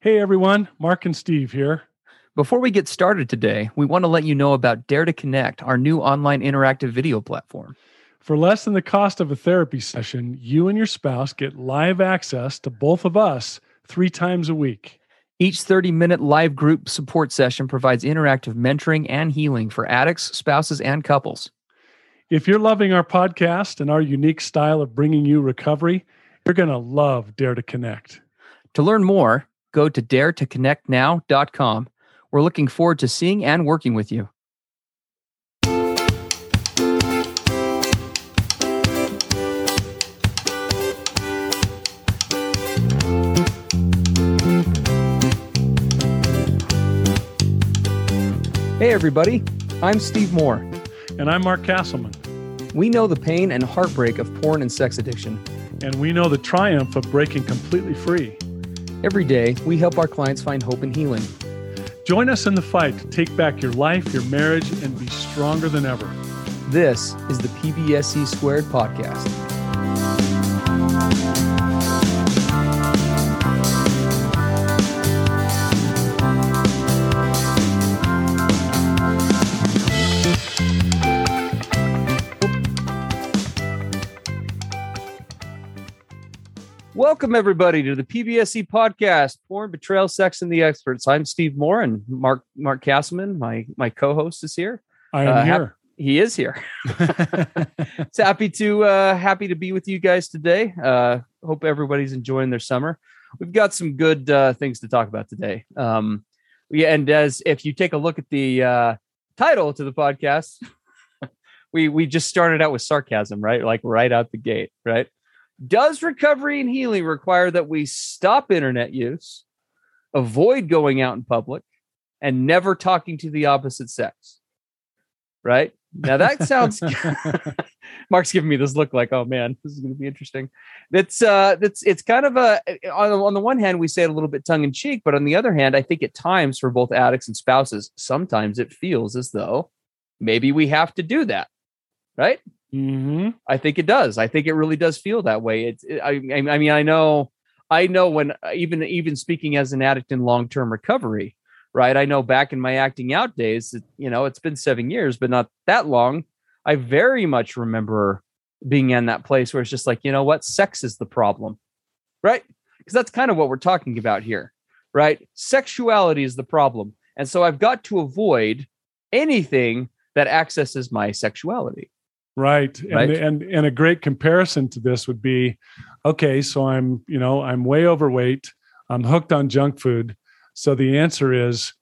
Hey everyone, Mark and Steve here. Before we get started today, we want to let you know about Dare to Connect, our new online interactive video platform. For less than the cost of a therapy session, you and your spouse get live access to both of us three times a week. Each 30 minute live group support session provides interactive mentoring and healing for addicts, spouses, and couples. If you're loving our podcast and our unique style of bringing you recovery, you're going to love Dare to Connect. To learn more, go to daretoconnectnow.com. We're looking forward to seeing and working with you. Hey, everybody. I'm Steve Moore. And I'm Mark Kastleman. We know the pain and heartbreak of porn and sex addiction. And we know the triumph of breaking completely free. Every day, we help our clients find hope and healing. Join us in the fight to take back your life, your marriage, and be stronger than ever. This is the PBSE Squared podcast. Welcome everybody to the PBSE podcast, Porn, Betrayal, Sex, and the Experts. I'm Steve Moore and Mark Mark Kastleman, my my co-host, is here. I am uh, here. Hap- he is here. it's happy to uh, happy to be with you guys today. Uh, hope everybody's enjoying their summer. We've got some good uh, things to talk about today. Um, yeah, and as if you take a look at the uh, title to the podcast, we we just started out with sarcasm, right? Like right out the gate, right? Does recovery and healing require that we stop internet use, avoid going out in public, and never talking to the opposite sex? Right? Now that sounds Mark's giving me this look like, oh man, this is going to be interesting. It's uh it's it's kind of a on, on the one hand we say it a little bit tongue in cheek, but on the other hand, I think at times for both addicts and spouses, sometimes it feels as though maybe we have to do that. Right? Mm-hmm. I think it does. I think it really does feel that way. It's. It, I, I mean, I know. I know when uh, even even speaking as an addict in long term recovery, right? I know back in my acting out days, you know, it's been seven years, but not that long. I very much remember being in that place where it's just like, you know what, sex is the problem, right? Because that's kind of what we're talking about here, right? Sexuality is the problem, and so I've got to avoid anything that accesses my sexuality Right. right. And, and and a great comparison to this would be okay, so I'm, you know, I'm way overweight, I'm hooked on junk food. So the answer is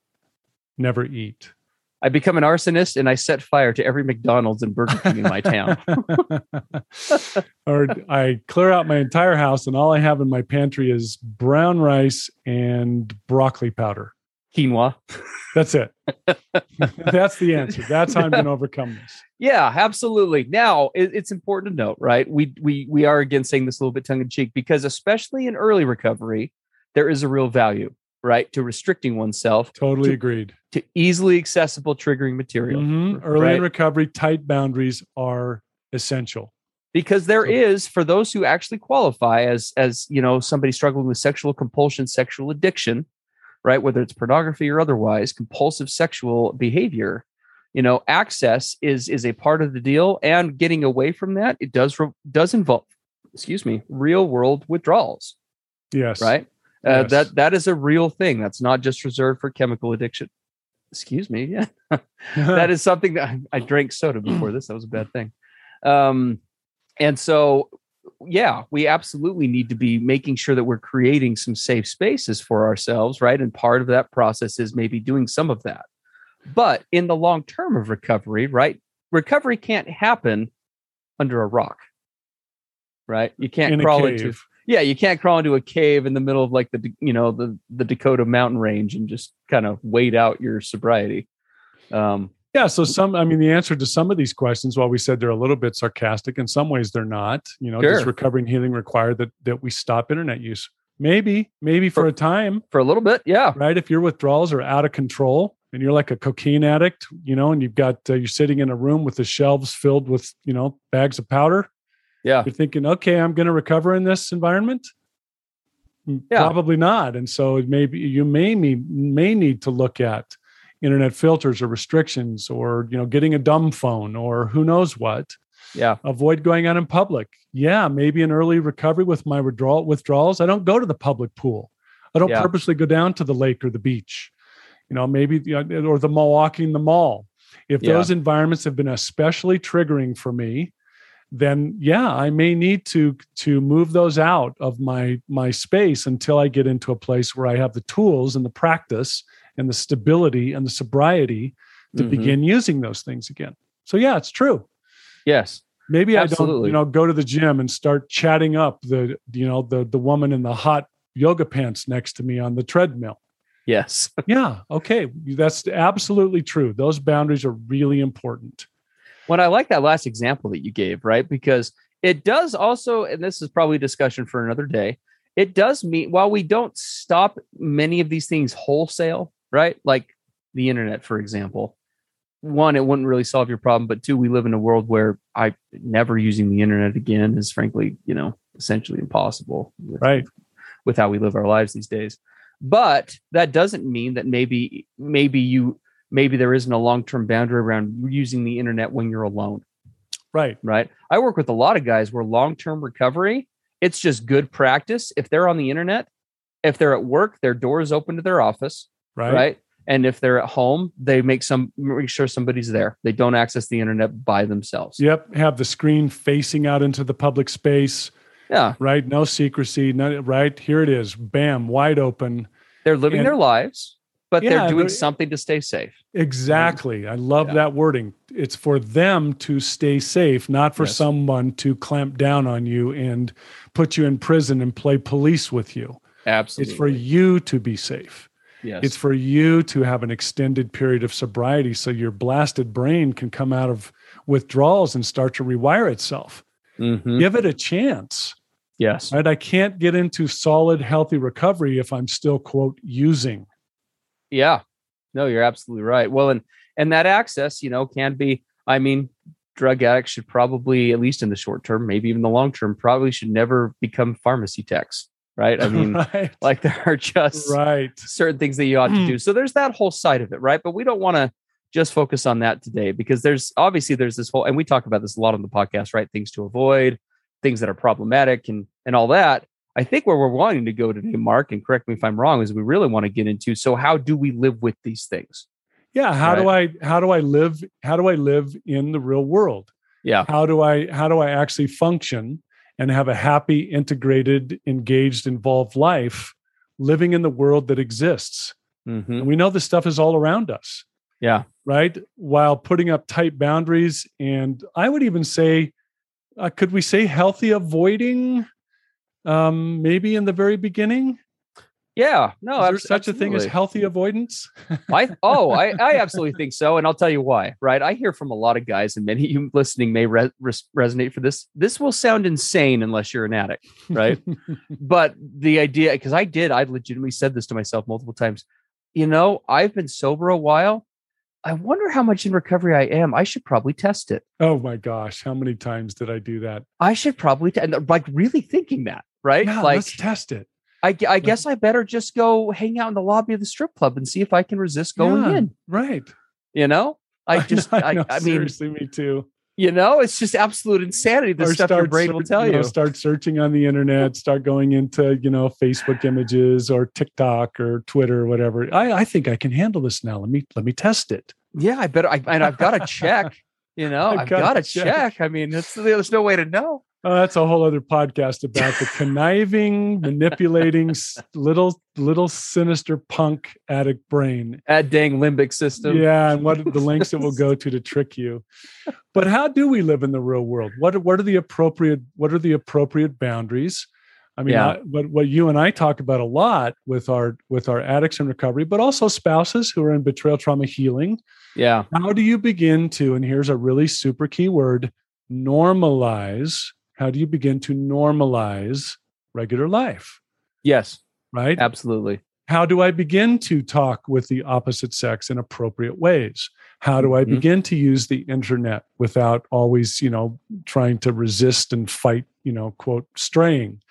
never eat. I become an arsonist and I set fire to every McDonald's and Burger King in my town. or I clear out my entire house and all I have in my pantry is brown rice and broccoli powder. Quinoa. That's it. That's the answer. That's how I'm going to overcome this. Yeah, absolutely. Now it, it's important to note, right? We we we are again saying this a little bit tongue in cheek because especially in early recovery, there is a real value, right, to restricting oneself. Totally to, agreed. To easily accessible triggering material. Mm-hmm. Early right? in recovery, tight boundaries are essential because there is for those who actually qualify as as you know somebody struggling with sexual compulsion sexual addiction right? Whether it's pornography or otherwise compulsive sexual behavior you know access is is a part of the deal and getting away from that it does does involve excuse me real world withdrawals yes. right? Uh, yes. that that is a real thing. That's not just reserved for chemical addiction. Excuse me yeah. That is something that I, I, drank soda before this. That was a bad thing. Um and so yeah we absolutely need to be making sure that we're creating some safe spaces for ourselves right and part of that process is maybe doing some of that but in the long term of recovery, right? Recovery can't happen under a rock, right? You can't in crawl into yeah, you can't crawl into a cave in the middle of like the you know the the Dakota mountain range and just kind of wait out your sobriety. Um, yeah, so some I mean the answer to some of these questions, while we said they're a little bit sarcastic, in some ways they're not. You know, sure. does recovering healing require that that we stop internet use? Maybe, maybe for, for, a time. For a little bit, yeah. Right. If your withdrawals are out of control, and you're like a cocaine addict, you know, and you've got uh, you're sitting in a room with the shelves filled with you know bags of powder. Yeah, you're thinking, okay, I'm going to recover in this environment. Yeah. Probably not. And so it may be, you may need, may need to look at internet filters or restrictions or, you know, getting a dumb phone or who knows what. Yeah. Avoid going out in public. Yeah. Maybe an early recovery with my withdrawal withdrawals. I don't go to the public pool. I don't yeah. purposely go down to the lake or the beach. You know, maybe uh, or the mall, walking the mall. If yeah. those environments have been especially triggering for me, then yeah i may need to to move those out of my my space until i get into a place where i have the tools and the practice and the stability and the sobriety to mm-hmm. begin using those things again. So yeah it's true. Yes. Maybe Absolutely. i don't you know go to the gym and start chatting up the you know the the woman in the hot yoga pants next to me on the treadmill. Yes. Yeah okay. That's absolutely true. Those boundaries are really important. When I like that last example that you gave, right? Because it does also, and this is probably discussion for another day, it does mean while we don't stop many of these things wholesale, right? Like the internet, for example. One, it wouldn't really solve your problem, but two, we live in a world where I never using the internet again is frankly, you know, essentially impossible. With, right. With how we live our lives these days. But that doesn't mean that maybe maybe you maybe there isn't a long-term boundary around using the internet when you're alone. Right. Right. I work with a lot of guys where long-term recovery, it's just good practice. If they're on the internet, if they're at work, their door is open to their office. Right. Right. And if they're at home, they make some make sure somebody's there. They don't access the internet by themselves. Yep. Have the screen facing out into the public space. Yeah. Right. No secrecy. No, right. Here it is. Bam. Wide open. They're living and, their lives but yeah, they're doing something to stay safe. Exactly. I love yeah. that wording. It's for them to stay safe, not for yes. someone to clamp down on you and put you in prison and play police with you. Absolutely. It's for you to be safe. Yes. It's for you to have an extended period of sobriety so your blasted brain can come out of withdrawals and start to rewire itself. Mm-hmm. Give it a chance. Yes. Right. I can't get into solid, healthy recovery if I'm still, quote, using yeah. No, you're absolutely right. Well, and and that access, you know, can be, I mean, drug addicts should probably, at least in the short term, maybe even the long term, probably should never become pharmacy techs. Right. I mean, right. like there are just right certain things that you ought to do. Hmm. So there's that whole side of it, right? But we don't want to just focus on that today because there's obviously there's this whole and we talk about this a lot on the podcast, right? Things to avoid, things that are problematic and and all that. I think where we're wanting to go today, Mark, and correct me if I'm wrong, is we really want to get into so how do we live with these things? Yeah, how right? do I how do I live how do I live in the real world? Yeah. How do I how do I actually function and have a happy, integrated, engaged, involved life living in the world that exists? Mm-hmm. And we know this stuff is all around us. Yeah. Right. While putting up tight boundaries. And I would even say, uh, could we say healthy avoiding um, maybe in the very beginning? Yeah, no, is there such absolutely. a thing as healthy avoidance? I oh, I, I absolutely think so, and I'll tell you why. Right, I hear from a lot of guys, and many of you listening may re- res- resonate for this. This will sound insane unless you're an addict, right? but the idea, because I did, I legitimately said this to myself multiple times. You know, I've been sober a while. I wonder how much in recovery I am. I should probably test it. Oh my gosh, how many times did I do that? I should probably, t- like, really thinking that right? Yeah, like, let's test it. I, I guess I better just go hang out in the lobby of the strip club and see if I can resist going yeah, in. Right. You know, I just, I, know, I, I mean, seriously, me too. You know, it's just absolute insanity. The stuff your brain will tell you. Know, start searching on the internet, start going into, you know, Facebook images or TikTok or Twitter or whatever. I, I think I can handle this now. Let me, let me test it. Yeah, I better, I, and I've got to check. You know, I've, I've got to check. check. I mean, it's, there's no way to know. Oh, that's a whole other podcast about the conniving, manipulating, little little sinister punk addict brain. At dang limbic system. Yeah, and what the lengths it will go to to trick you. But how do we live in the real world? What what are the appropriate what are the appropriate boundaries? I mean, yeah. I, what what you and I talk about a lot with our with our addicts in recovery, but also spouses who are in betrayal trauma healing. Yeah. How do you begin to? And here's a really super key word: normalize how do you begin to normalize regular life? Yes. Right? Absolutely. How do I begin to talk with the opposite sex in appropriate ways? How do I mm-hmm. begin to use the internet without always, you know, trying to resist and fight you know, quote, straying.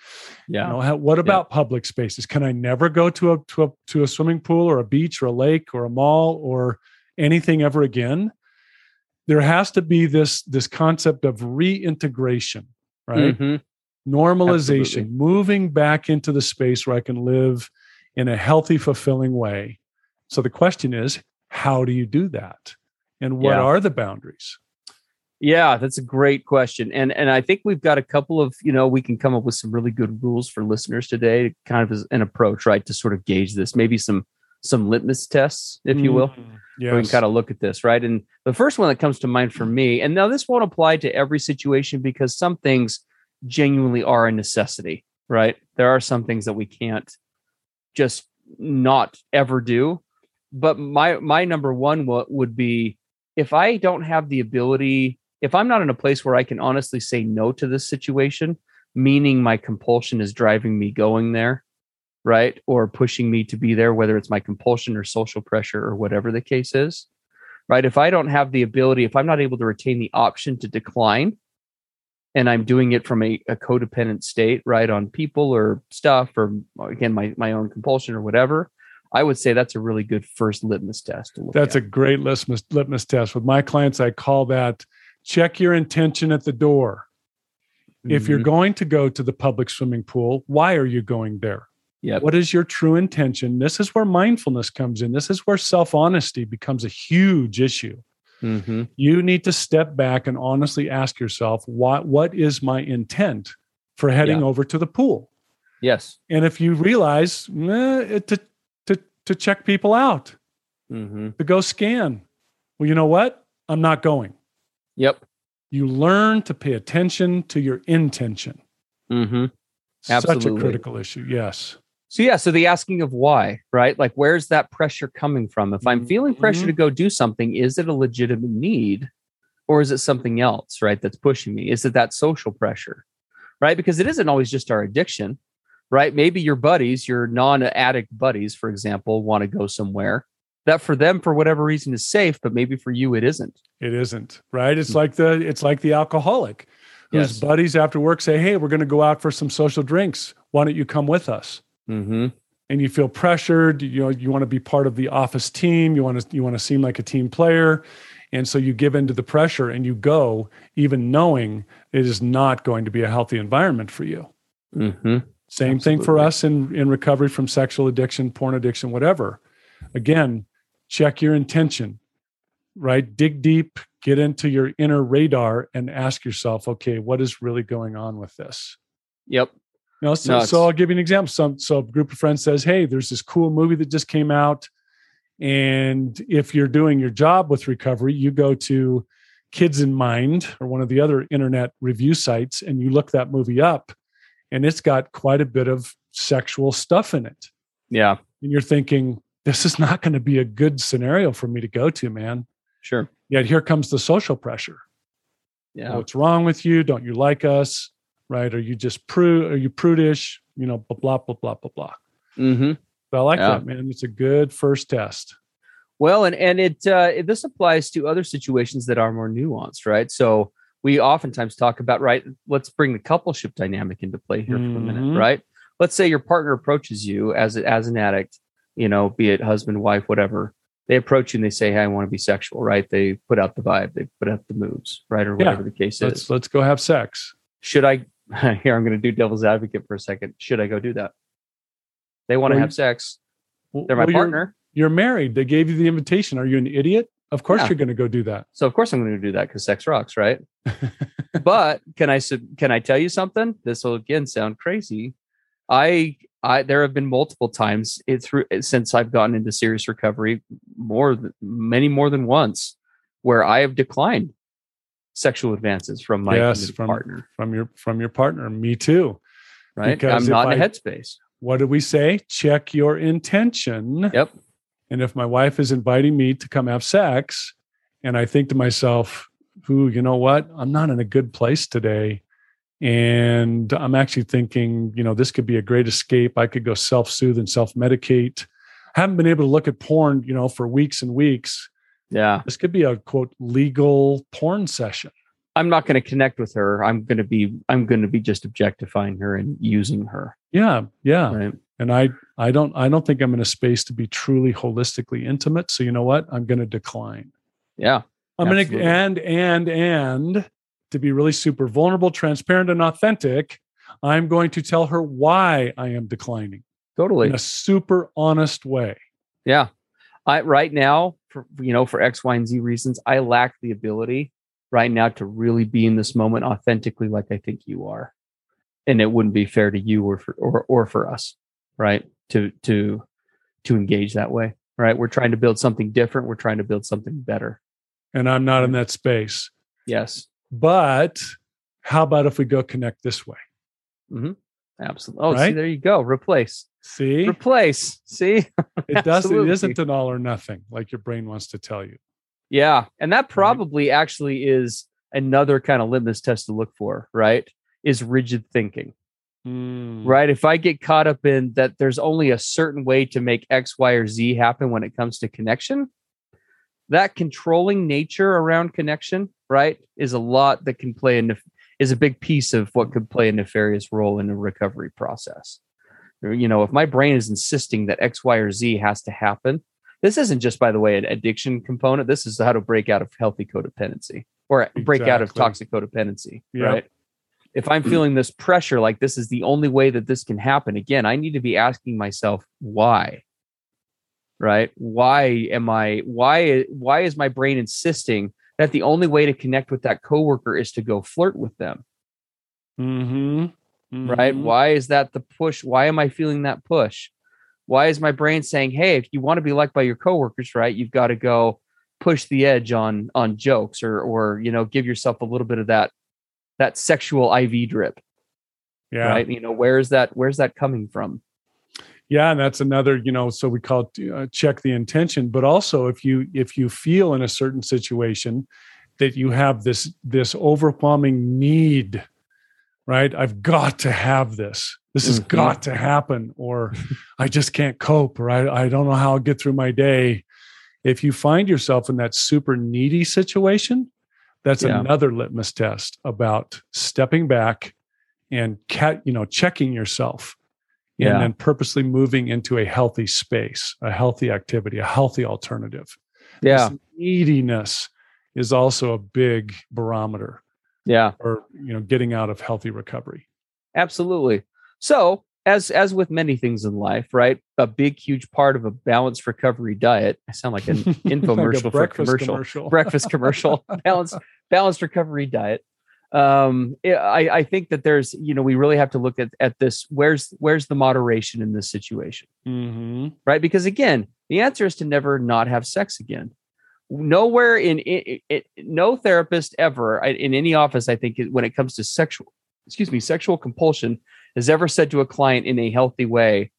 Yeah. You know, how, what about yeah. public spaces? Can I never go to a, to a to a swimming pool or a beach or a lake or a mall or anything ever again? There has to be this this concept of reintegration, right? Mm-hmm. Normalization, Absolutely. moving back into the space where I can live in a healthy, fulfilling way. So the question is, how do you do that? And what yeah. are the boundaries? Yeah, that's a great question. And and I think we've got a couple of, you know, we can come up with some really good rules for listeners today, kind of as an approach, right, to sort of gauge this. Maybe some some litmus tests, if you will. Yes. We can kind of look at this, right? And the first one that comes to mind for mm. me, and now this won't apply to every situation because some things genuinely are a necessity, right? There are some things that we can't just not ever do. But my my number one would be if I don't have the ability if I'm not in a place where I can honestly say no to this situation, meaning my compulsion is driving me going there, right? Or pushing me to be there, whether it's my compulsion or social pressure or whatever the case is, right? If I don't have the ability, if I'm not able to retain the option to decline, and I'm doing it from a, a codependent state, right, on people or stuff, or again, my, my own compulsion or whatever, I would say that's a really good first litmus test. that's at. a great litmus, litmus test. With my clients, I call that check your intention at the door. Mm-hmm. If you're mm-hmm. going to go to the public swimming pool, why are you going there? Yep. What is your true intention? This is where mindfulness comes in. This is where self honesty becomes a huge issue. Mm-hmm. You need to step back and honestly ask yourself, what, what is my intent for heading yeah. over to the pool? Yes. And if you realize eh, to, to, to check people out, mm-hmm. to go scan, well, you know what? I'm not going. Yep. You learn to pay attention to your intention. Mm-hmm. Such a critical issue. Yes. So yeah, so the asking of why, right? Like where's that pressure coming from? If I'm feeling pressure mm-hmm. to go do something, is it a legitimate need or is it something else, right? That's pushing me? Is it that social pressure? Right? Because it isn't always just our addiction, right? Maybe your buddies, your non-addict buddies, for example, want to go somewhere that for them for whatever reason is safe but maybe for you it isn't it isn't right it's hmm. like the it's like the alcoholic whose yes. buddies after work say hey we're going to go out for some social drinks why don't you come with us mm-hmm. and you feel pressured you know you want to be part of the office team you want to you want to seem like a team player and so you give into the pressure and you go even knowing it is not going to be a healthy environment for you mm-hmm. same Absolutely. thing for us in in recovery from sexual addiction porn addiction whatever again check your intention, right? Dig deep, get into your inner radar and ask yourself, okay, what is really going on with this? Yep. You know, so, no, so I'll give you an example. Some so a group of friends says, Hey, there's this cool movie that just came out. And if you're doing your job with recovery, you go to Kids in Mind or one of the other internet review sites and you look that movie up and it's got quite a bit of sexual stuff in it. Yeah. And you're thinking, this is not going to be a good scenario for me to go to, man. Sure. Yet here comes the social pressure. Yeah. What's wrong with you? Don't you like us? Right? Are you just prude? Are you prudish? You know, blah blah blah blah blah blah. Mm-hmm. I like yeah. that, man. It's a good first test. Well, and and it, uh, this applies to other situations that are more nuanced, right? So we oftentimes talk about right. Let's bring the coupleship dynamic into play here mm-hmm. for a minute, mm-hmm. right? Let's say your partner approaches you as as an addict you know, be it husband, wife, whatever, they approach you and they say, Hey, I want to be sexual, right? They put out the vibe, they put out the moves, right? Or whatever yeah, the case let's, is. Let's go have sex. Should I here I'm gonna do devil's advocate for a second. Should I go do that? They want well, to have sex. They're my well, partner. You're, you're, married. They gave you the invitation. Are you an idiot? Of course yeah. you're gonna go do that. So of course I'm gonna do that because sex rocks, right? but can I can I tell you something? This will again sound crazy. I I there have been multiple times it through since I've gotten into serious recovery, more than, many more than once, where I have declined sexual advances from my yes, from, partner. From your from your partner. Me too. Right. Because I'm not in a headspace. What do we say? Check your intention. Yep. And if my wife is inviting me to come have sex, and I think to myself, who, you know what? I'm not in a good place today and I'm actually thinking, you know, this could be a great escape. I could go self soothe and self medicate. Haven't been able to look at porn, you know, for weeks and weeks. Yeah. This could be a quote legal porn session. I'm not going to connect with her. I'm going to be I'm going to be just objectifying her and using her. Yeah, yeah. Right? And I I don't I don't think I'm in a space to be truly holistically intimate. So you know what? I'm going to decline. Yeah. I'm going to and and and to be really super vulnerable, transparent, and authentic. I'm going to tell her why I am declining. Totally. In a super honest way. Yeah. I right now, for you know, for X, Y, and Z reasons, I lack the ability right now to really be in this moment authentically like I think you are. And it wouldn't be fair to you or for or or for us, right? To to to engage that way. Right. We're trying to build something different. We're trying to build something better. And I'm not in that space. Yes. But how about if we go connect this way? Mm-hmm. Absolutely. Oh, right? see, there you go. Replace. See? Replace. See? it doesn't it isn't an all or nothing like your brain wants to tell you. Yeah. And that probably right. actually is another kind of litmus test to look for, right? Is rigid thinking. Mm. Right. If I get caught up in that there's only a certain way to make X, Y, or Z happen when it comes to connection, that controlling nature around connection, right, is a lot that can play a is a big piece of what could play a nefarious role in a recovery process. You know, if my brain is insisting that X, Y, or Z has to happen, this isn't just, by the way, an addiction component. This is how to break out of healthy codependency or break exactly. out of toxic codependency, yep. right? If I'm feeling this pressure, like this is the only way that this can happen, again, I need to be asking myself why. Right? Why am I? Why? Why is my brain insisting that the only way to connect with that coworker is to go flirt with them? Mm-hmm. Mm-hmm. Right? Why is that the push? Why am I feeling that push? Why is my brain saying, "Hey, if you want to be liked by your coworkers, right, you've got to go push the edge on on jokes or or you know give yourself a little bit of that that sexual IV drip." Yeah. Right? You know, where's that where's that coming from? Yeah, and that's another, you know, so we call it uh, check the intention, but also if you if you feel in a certain situation that you have this this overwhelming need right? I've got to have this. This has mm-hmm. got to happen, or I just can't cope, or I, I don't know how I'll get through my day. If you find yourself in that super needy situation, that's yeah. another litmus test about stepping back and cat, you know, checking yourself yeah. and then purposely moving into a healthy space, a healthy activity, a healthy alternative. Yeah. This neediness is also a big barometer yeah. or you know getting out of healthy recovery. Absolutely. So as as with many things in life right a big huge part of a balanced recovery diet i sound like an infomercial like for commercial, commercial. breakfast commercial balanced balanced recovery diet. Um I, I think that there's you know we really have to look at at this where's where's the moderation in this situation? Mm-hmm. right because again the answer is to never not have sex again nowhere in it, no therapist ever in any office i think when it comes to sexual excuse me sexual compulsion has ever said to a client in a healthy way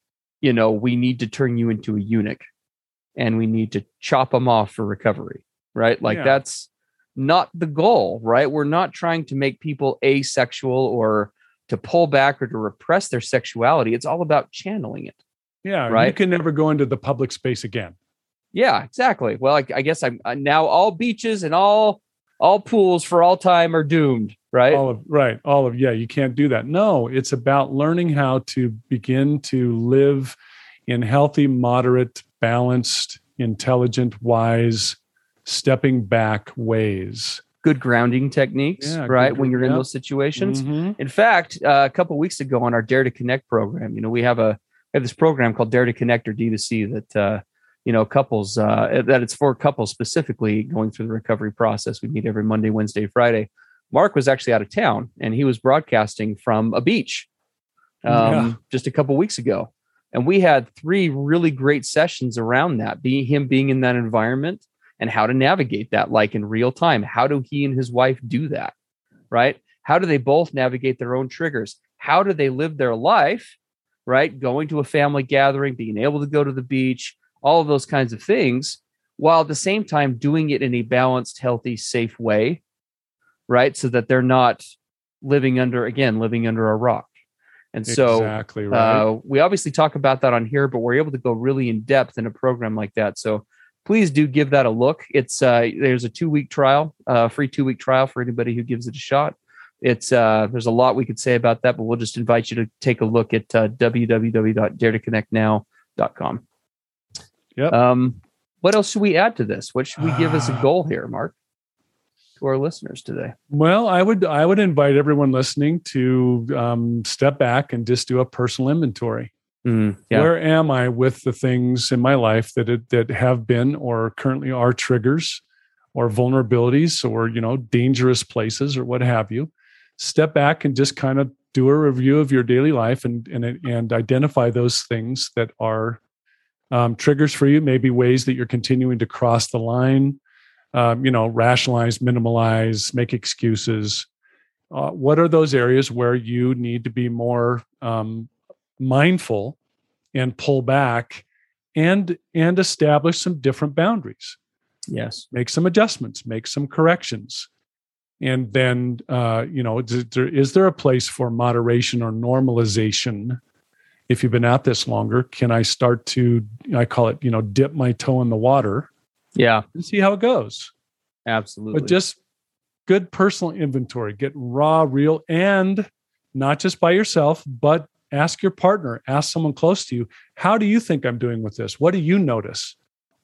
you know we need to turn you into a eunuch and we need to chop them off for recovery right? Like yeah. that's not the goal right? We're not trying to make people asexual or to pull back or to repress their sexuality. It's all about channeling it yeah right you can never go into the public space again yeah, exactly. Well, I, I guess I'm uh, now all beaches and all all pools for all time are doomed, right? All of right, all of yeah, you can't do that. No, it's about learning how to begin to live in healthy, moderate, balanced, intelligent, wise, stepping back ways. Good grounding techniques, yeah, right? Good, when you're yeah. in those situations. Mm-hmm. In fact, uh, a couple weeks ago on our Dare to Connect program, you know, we have a we have this program called Dare to Connect or D2C that uh, you know couples uh, that it's for couples specifically going through the recovery process. We meet every monday wednesday friday. Mark was actually out of town and he was broadcasting from a beach um, yeah. just a couple weeks ago. And we had three really great sessions around that being him being in that environment and how to navigate that like in real time. How do he and his wife do that right? How do they both navigate their own triggers? How do they live their life right? Going to a family gathering being able to go to the beach all of those kinds of things, while at the same time doing it in a balanced, healthy, safe way, right? So that they're not living under, again, living under a rock. And so exactly right. uh, we obviously talk about that on here, but we're able to go really in depth in a program like that. So please do give that a look. It's uh, there's a two week trial, uh, free two week trial for anybody who gives it a shot. It's uh, there's a lot we could say about that, but we'll just invite you to take a look at uh, www.daretoconnectnow.com. Yep. Um, what else should we add to this? What should we give as a goal here, Mark, to our listeners today? Well, I would I would invite everyone listening to um, step back and just do a personal inventory. Mm, yeah. Where am I with the things in my life that it, that have been or currently are triggers or vulnerabilities or you know dangerous places or what have you? Step back and just kind of do a review of your daily life and and and identify those things that are um, triggers for you, maybe ways that you're continuing to cross the line, um, you know, rationalize, minimalize, make excuses. Uh, what are those areas where you need to be more um, mindful and pull back and and establish some different boundaries? Yes. Make some adjustments make some corrections. And then uh, you know is there, is there a place for moderation or normalization if you've been at this longer can i start to i call it you know dip my toe in the water? Yeah. And see how it goes. Absolutely. but just good personal inventory. Get raw real and not just by yourself but ask your partner ask someone close to you how do you think i'm doing with this? What do you notice?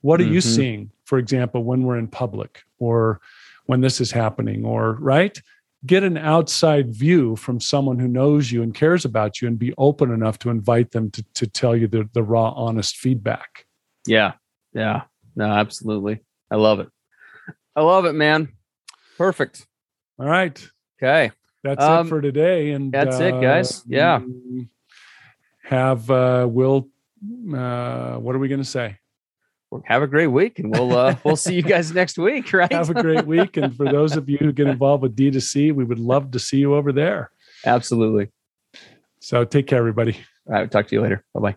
What are mm-hmm. you seeing? For example when we're in public or when this is happening or right get an outside view from someone who knows you and cares about you and be open enough to invite them to, to tell you the, the raw honest feedback. Yeah. Yeah. No absolutely. I love it. I love it man. Perfect. All right. Okay. That's um, it for today and that's uh, it guys. Yeah. have uh will uh what are we going to say have a great week and we'll uh, we'll see you guys next week right? Have a great week and for those of you who get involved with d2c we would love to see you over there. Absolutely. So take care everybody. All right talk to you later. Bye-bye.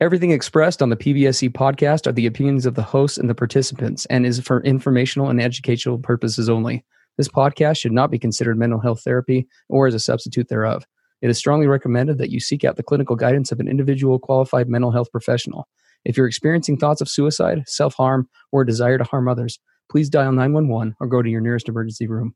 Everything expressed on the pbse podcast are the opinions of the hosts and the participants and is for informational and educational purposes only. This podcast should not be considered mental health therapy or as a substitute thereof. It is strongly recommended that you seek out the clinical guidance of an individual qualified mental health professional if you're experiencing thoughts of suicide, self harm, or a desire to harm others, please dial 911 or go to your nearest emergency room.